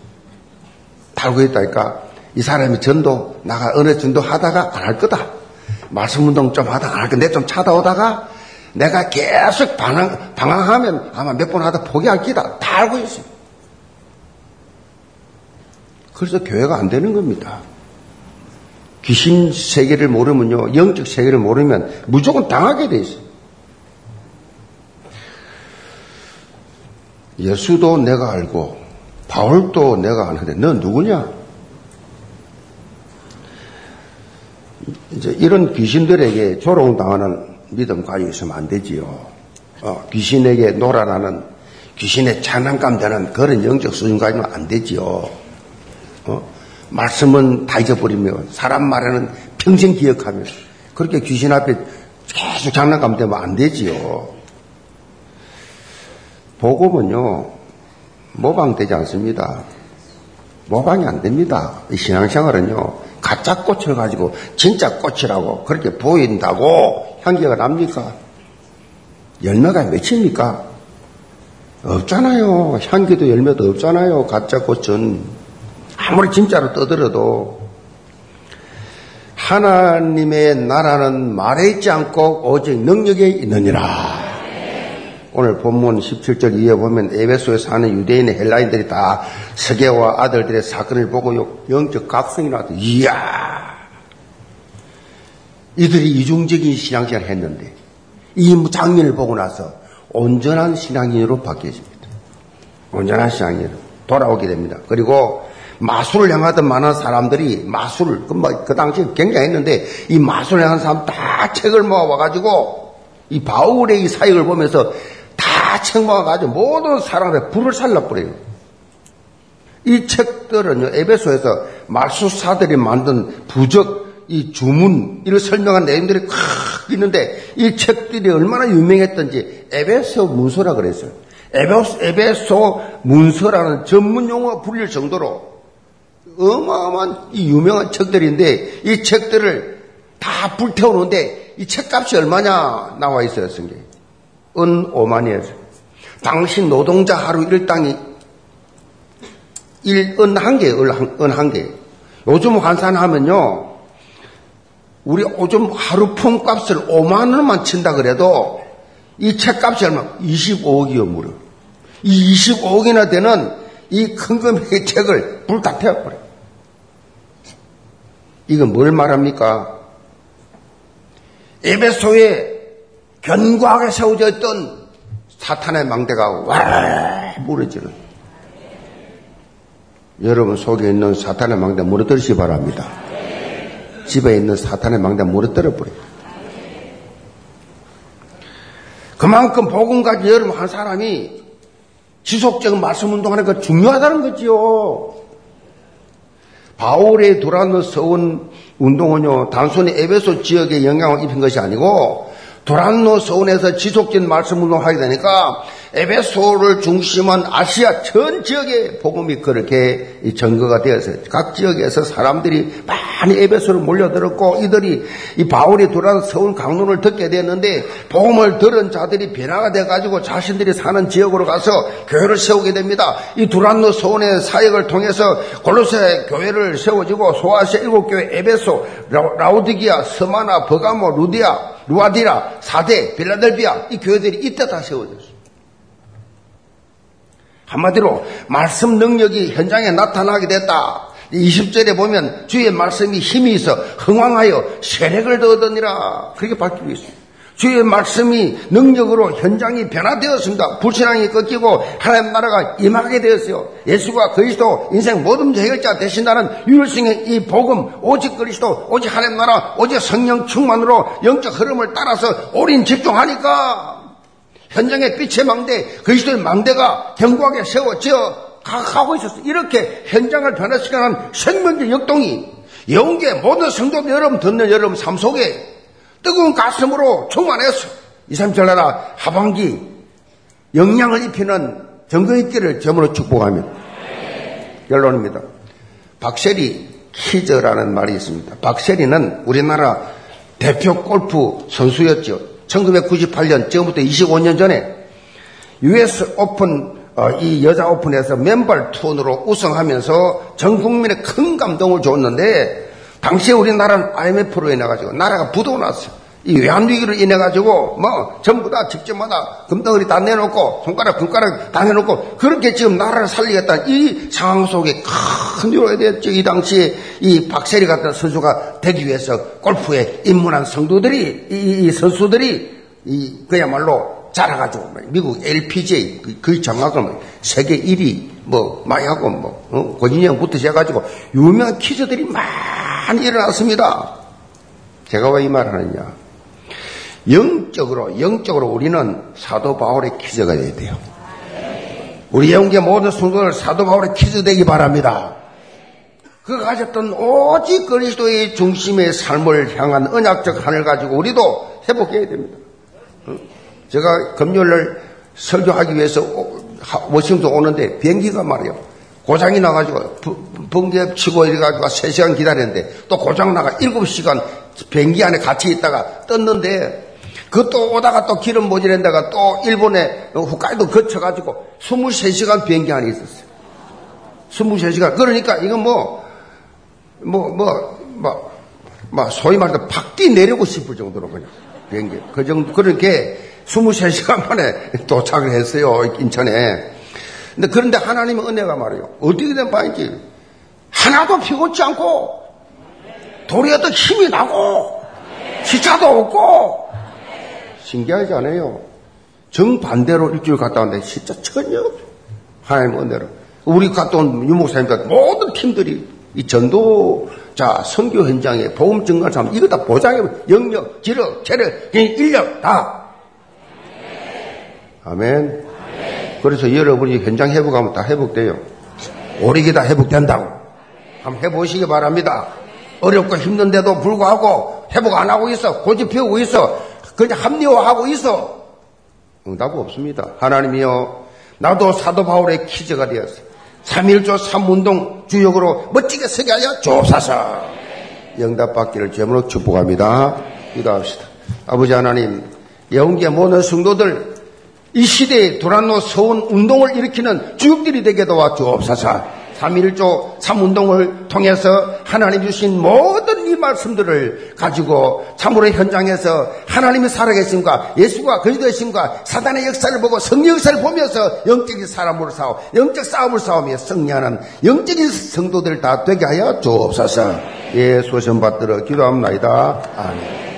달고 있다니까 이 사람이 전도 나가 어느 전도 하다가 안 할 거다. 말씀 운동 좀 하다가 안 할 거다. 내 좀 찾아오다가 내가 계속 방황, 방황하면 아마 몇 번 하다 포기할 기다. 다 알고 있어요. 그래서 교회가 안 되는 겁니다. 귀신 세계를 모르면요, 영적 세계를 모르면 무조건 당하게 돼 있어요. 예수도 내가 알고 바울도 내가 아는데 너 누구냐? 이제 이런 귀신들에게 조롱당하는 믿음 가지고 있으면 안 되지요. 어, 귀신에게 놀아나는 귀신의 장난감 되는 그런 영적 수준 가지면 안 되지요. 어? 말씀은 다 잊어버리면 사람 말에는 평생 기억하면서. 그렇게 귀신 앞에 계속 장난감 되면 안 되지요. 복음은요, 모방되지 않습니다. 모방이 안 됩니다. 이 신앙생활은요, 가짜 꽃을 가지고 진짜 꽃이라고 그렇게 보인다고 향기가 납니까? 열매가 맺힙니까? 없잖아요. 향기도 열매도 없잖아요. 가짜 꽃은. 아무리 진짜로 떠들어도. 하나님의 나라는 말에 있지 않고 오직 능력에 있느니라. 오늘 본문 17절 이에 보면 에베소에 사는 유대인의 헬라인들이 다 서계와 아들들의 사건을 보고 영적 각성이 나왔다. 이야! 이들이 이중적인 신앙생활을 했는데 이 장면을 보고 나서 온전한 신앙인으로 바뀌어집니다. 온전한 신앙인으로 돌아오게 됩니다. 그리고 마술을 향하던 많은 사람들이 마술을 그, 뭐, 그 당시에 굉장했는데 이 마술을 향한 사람 다 책을 모아와가지고 이 바울의 이 사역을 보면서 다 책 모아가지고 모든 사람의 불을 살라버려요. 이 책들은요 에베소에서 마술사들이 만든 부적 이 주문, 이를 설명한 내용들이 크 있는데 이 책들이 얼마나 유명했던지 에베소 문서라 그랬어요. 에베소, 에베소 문서라는 전문 용어가 불릴 정도로 어마어마한 이 유명한 책들인데 이 책들을 다 불태우는데 이 책값이 얼마냐 나와 있어요, 성경에. 은 5만이었어요. 당신 노동자 하루 일당이 1은 한 개, 은 한 개. 요즘 환산하면요, 우리 오줌 하루 품 값을 5만 원만 친다 그래도 이 책값이 얼마? 25억이요, 무려. 이 25억이나 되는 이 큰 금액의 책을 불 다 태워버려. 이건 뭘 말합니까? 에베소에 견고하게 세워져 있던 사탄의 망대가 와 무너지는. 여러분 속에 있는 사탄의 망대 무너뜨리시 바랍니다. 집에 있는 사탄의 망대 무너뜨려 버려요. 그만큼 복음 가지 여러분 한 사람이 지속적인 말씀 운동하는 거 중요하다는 거지요. 바울의 두란노 서원 운동은요, 단순히 에베소 지역에 영향을 입힌 것이 아니고, 두란노 서원에서 지속적인 말씀 운동을 하게 되니까, 에베소를 중심한 아시아 전 지역에 복음이 그렇게 증거가 되어서 각 지역에서 사람들이 많이 에베소를 몰려들었고 이들이 이 바울이 두란 서운 강론을 듣게 됐는데 복음을 들은 자들이 변화가 돼가지고 자신들이 사는 지역으로 가서 교회를 세우게 됩니다. 이 두란노 서운의 사역을 통해서 골로새 교회를 세워지고 소아시아 일곱 교회 에베소, 라우디기아, 서마나, 버가모, 루디아, 루아디라, 사대, 빌라델비아 이 교회들이 이때 다 세워졌어요. 한마디로 말씀 능력이 현장에 나타나게 됐다. 20절에 보면 주의 말씀이 힘이 있어 흥왕하여 세력을 얻으니라. 그렇게 바뀌고 있습니다. 주의 말씀이 능력으로 현장이 변화되었습니다. 불신앙이 꺾이고 하나님 나라가 임하게 되었어요. 예수가 그리스도 인생 모든 해결자 되신다는 유일성의 이 복음 오직 그리스도 오직 하나님 나라 오직 성령 충만으로 영적 흐름을 따라서 올인 집중하니까 현장의 빛의 망대, 그리스도의 망대가 견고하게 세워져 가고 있었어요. 이렇게 현장을 변화시키는 생명적 역동이 영계 모든 성도들 여러분 듣는 여러분 삶 속에 뜨거운 가슴으로 충만해서 2, 3절 나라 하반기 영향을 입히는 정거 있기를 점으로 축복하며 결론입니다. 박세리 키즈라는 말이 있습니다. 박세리는 우리나라 대표 골프 선수였죠. 1998년 지금부터 25년 전에 US 오픈 어, 이 여자 오픈에서 맨발 투혼으로 우승하면서 전 국민의 큰 감동을 줬는데 당시에 우리나라는 IMF로 인해 가지고 나라가 부도 났어요. 이 외환위기로 인해 가지고 뭐 전부 다 직접마다 금덩어리 다 내놓고 손가락 금가락 다 내놓고 그렇게 지금 나라를 살리겠다 이 상황 속에 큰 위로가 되었죠. 이 당시에 이 박세리 같은 선수가 되기 위해서 골프에 입문한 성도들이 이, 이 선수들이 이 그야말로 자라가지고 미국 LPGA 그, 그 정확을 뭐 세계 1위 뭐 마이하고 뭐 어? 고진영부터 시작해가지고 유명한 퀴즈들이 많이 일어났습니다. 제가 왜 이 말을 하느냐? 영적으로, 영적으로 우리는 사도 바울의 퀴즈가 돼야 돼요. 우리 영계 모든 성도들 사도 바울의 퀴즈 되기 바랍니다. 그 가졌던 오직 그리스도의 중심의 삶을 향한 언약적 하늘 가지고 우리도 회복해야 됩니다. 제가 금요일날 설교하기 위해서 워싱턴 오는데 비행기가 말이요. 고장이 나가지고 붕괴 치고 이래가지고 3시간 기다렸는데 또 고장 나가 7시간 비행기 안에 같이 있다가 떴는데 그 또 오다가 또 기름 모자란다가 또 일본에 홋카이도 거쳐가지고 23시간 비행기 안에 있었어요. 23시간. 그러니까 이건 뭐, 뭐, 뭐, 뭐, 뭐 소위 말해서 팍 뛰내리고 싶을 정도로 그냥 비행기. 그 정도, 그렇게 23시간 만에 도착을 했어요. 인천에. 근데 그런데 하나님의 은혜가 말이에요. 어떻게 된 바인지 하나도 피곤치 않고 도리어 더 힘이 나고 시차도 없고 신기하지 않아요? 정반대로 일주일 갔다 왔는데 진짜 전혀 없어. 하나님의 은혜로. 우리 갔다 온 유목사님들 모든 팀들이 이 전도 자 선교 현장에 복음 증거하는 사람 이거 다 보장해 영역, 지력, 체력, 인력 다. 아멘. 그래서 여러분이 현장 회복하면 다 회복돼요. 오리게 다 회복된다고. 한번 해보시기 바랍니다. 어렵고 힘든데도 불구하고 회복 안 하고 있어. 고집 피우고 있어. 그냥 합리화하고 있어. 응답 없습니다. 하나님이요. 나도 사도 바울의 키즈가 되었어. 3일조 3운동 주역으로 멋지게 서게 하여 주옵소서. 영답받기를 제물로 축복합니다. 기도합시다. 아버지 하나님, 영계 모든 성도들 이 시대에 도란노 서운 운동을 일으키는 주역들이 되게 도와 주옵소서. 3.1조 3운동을 통해서 하나님 주신 모든 이 말씀들을 가지고 참으로 현장에서 하나님이 살아계심과 예수가 거짓되심과 사단의 역사를 보고 성령 역사를 보면서 영적인 사람으로 싸워 영적 싸움을 싸우며 승리하는 영적인 성도들 다 되게 하여 주옵소서. 예, 소선 받들어 기도합니다. 아멘.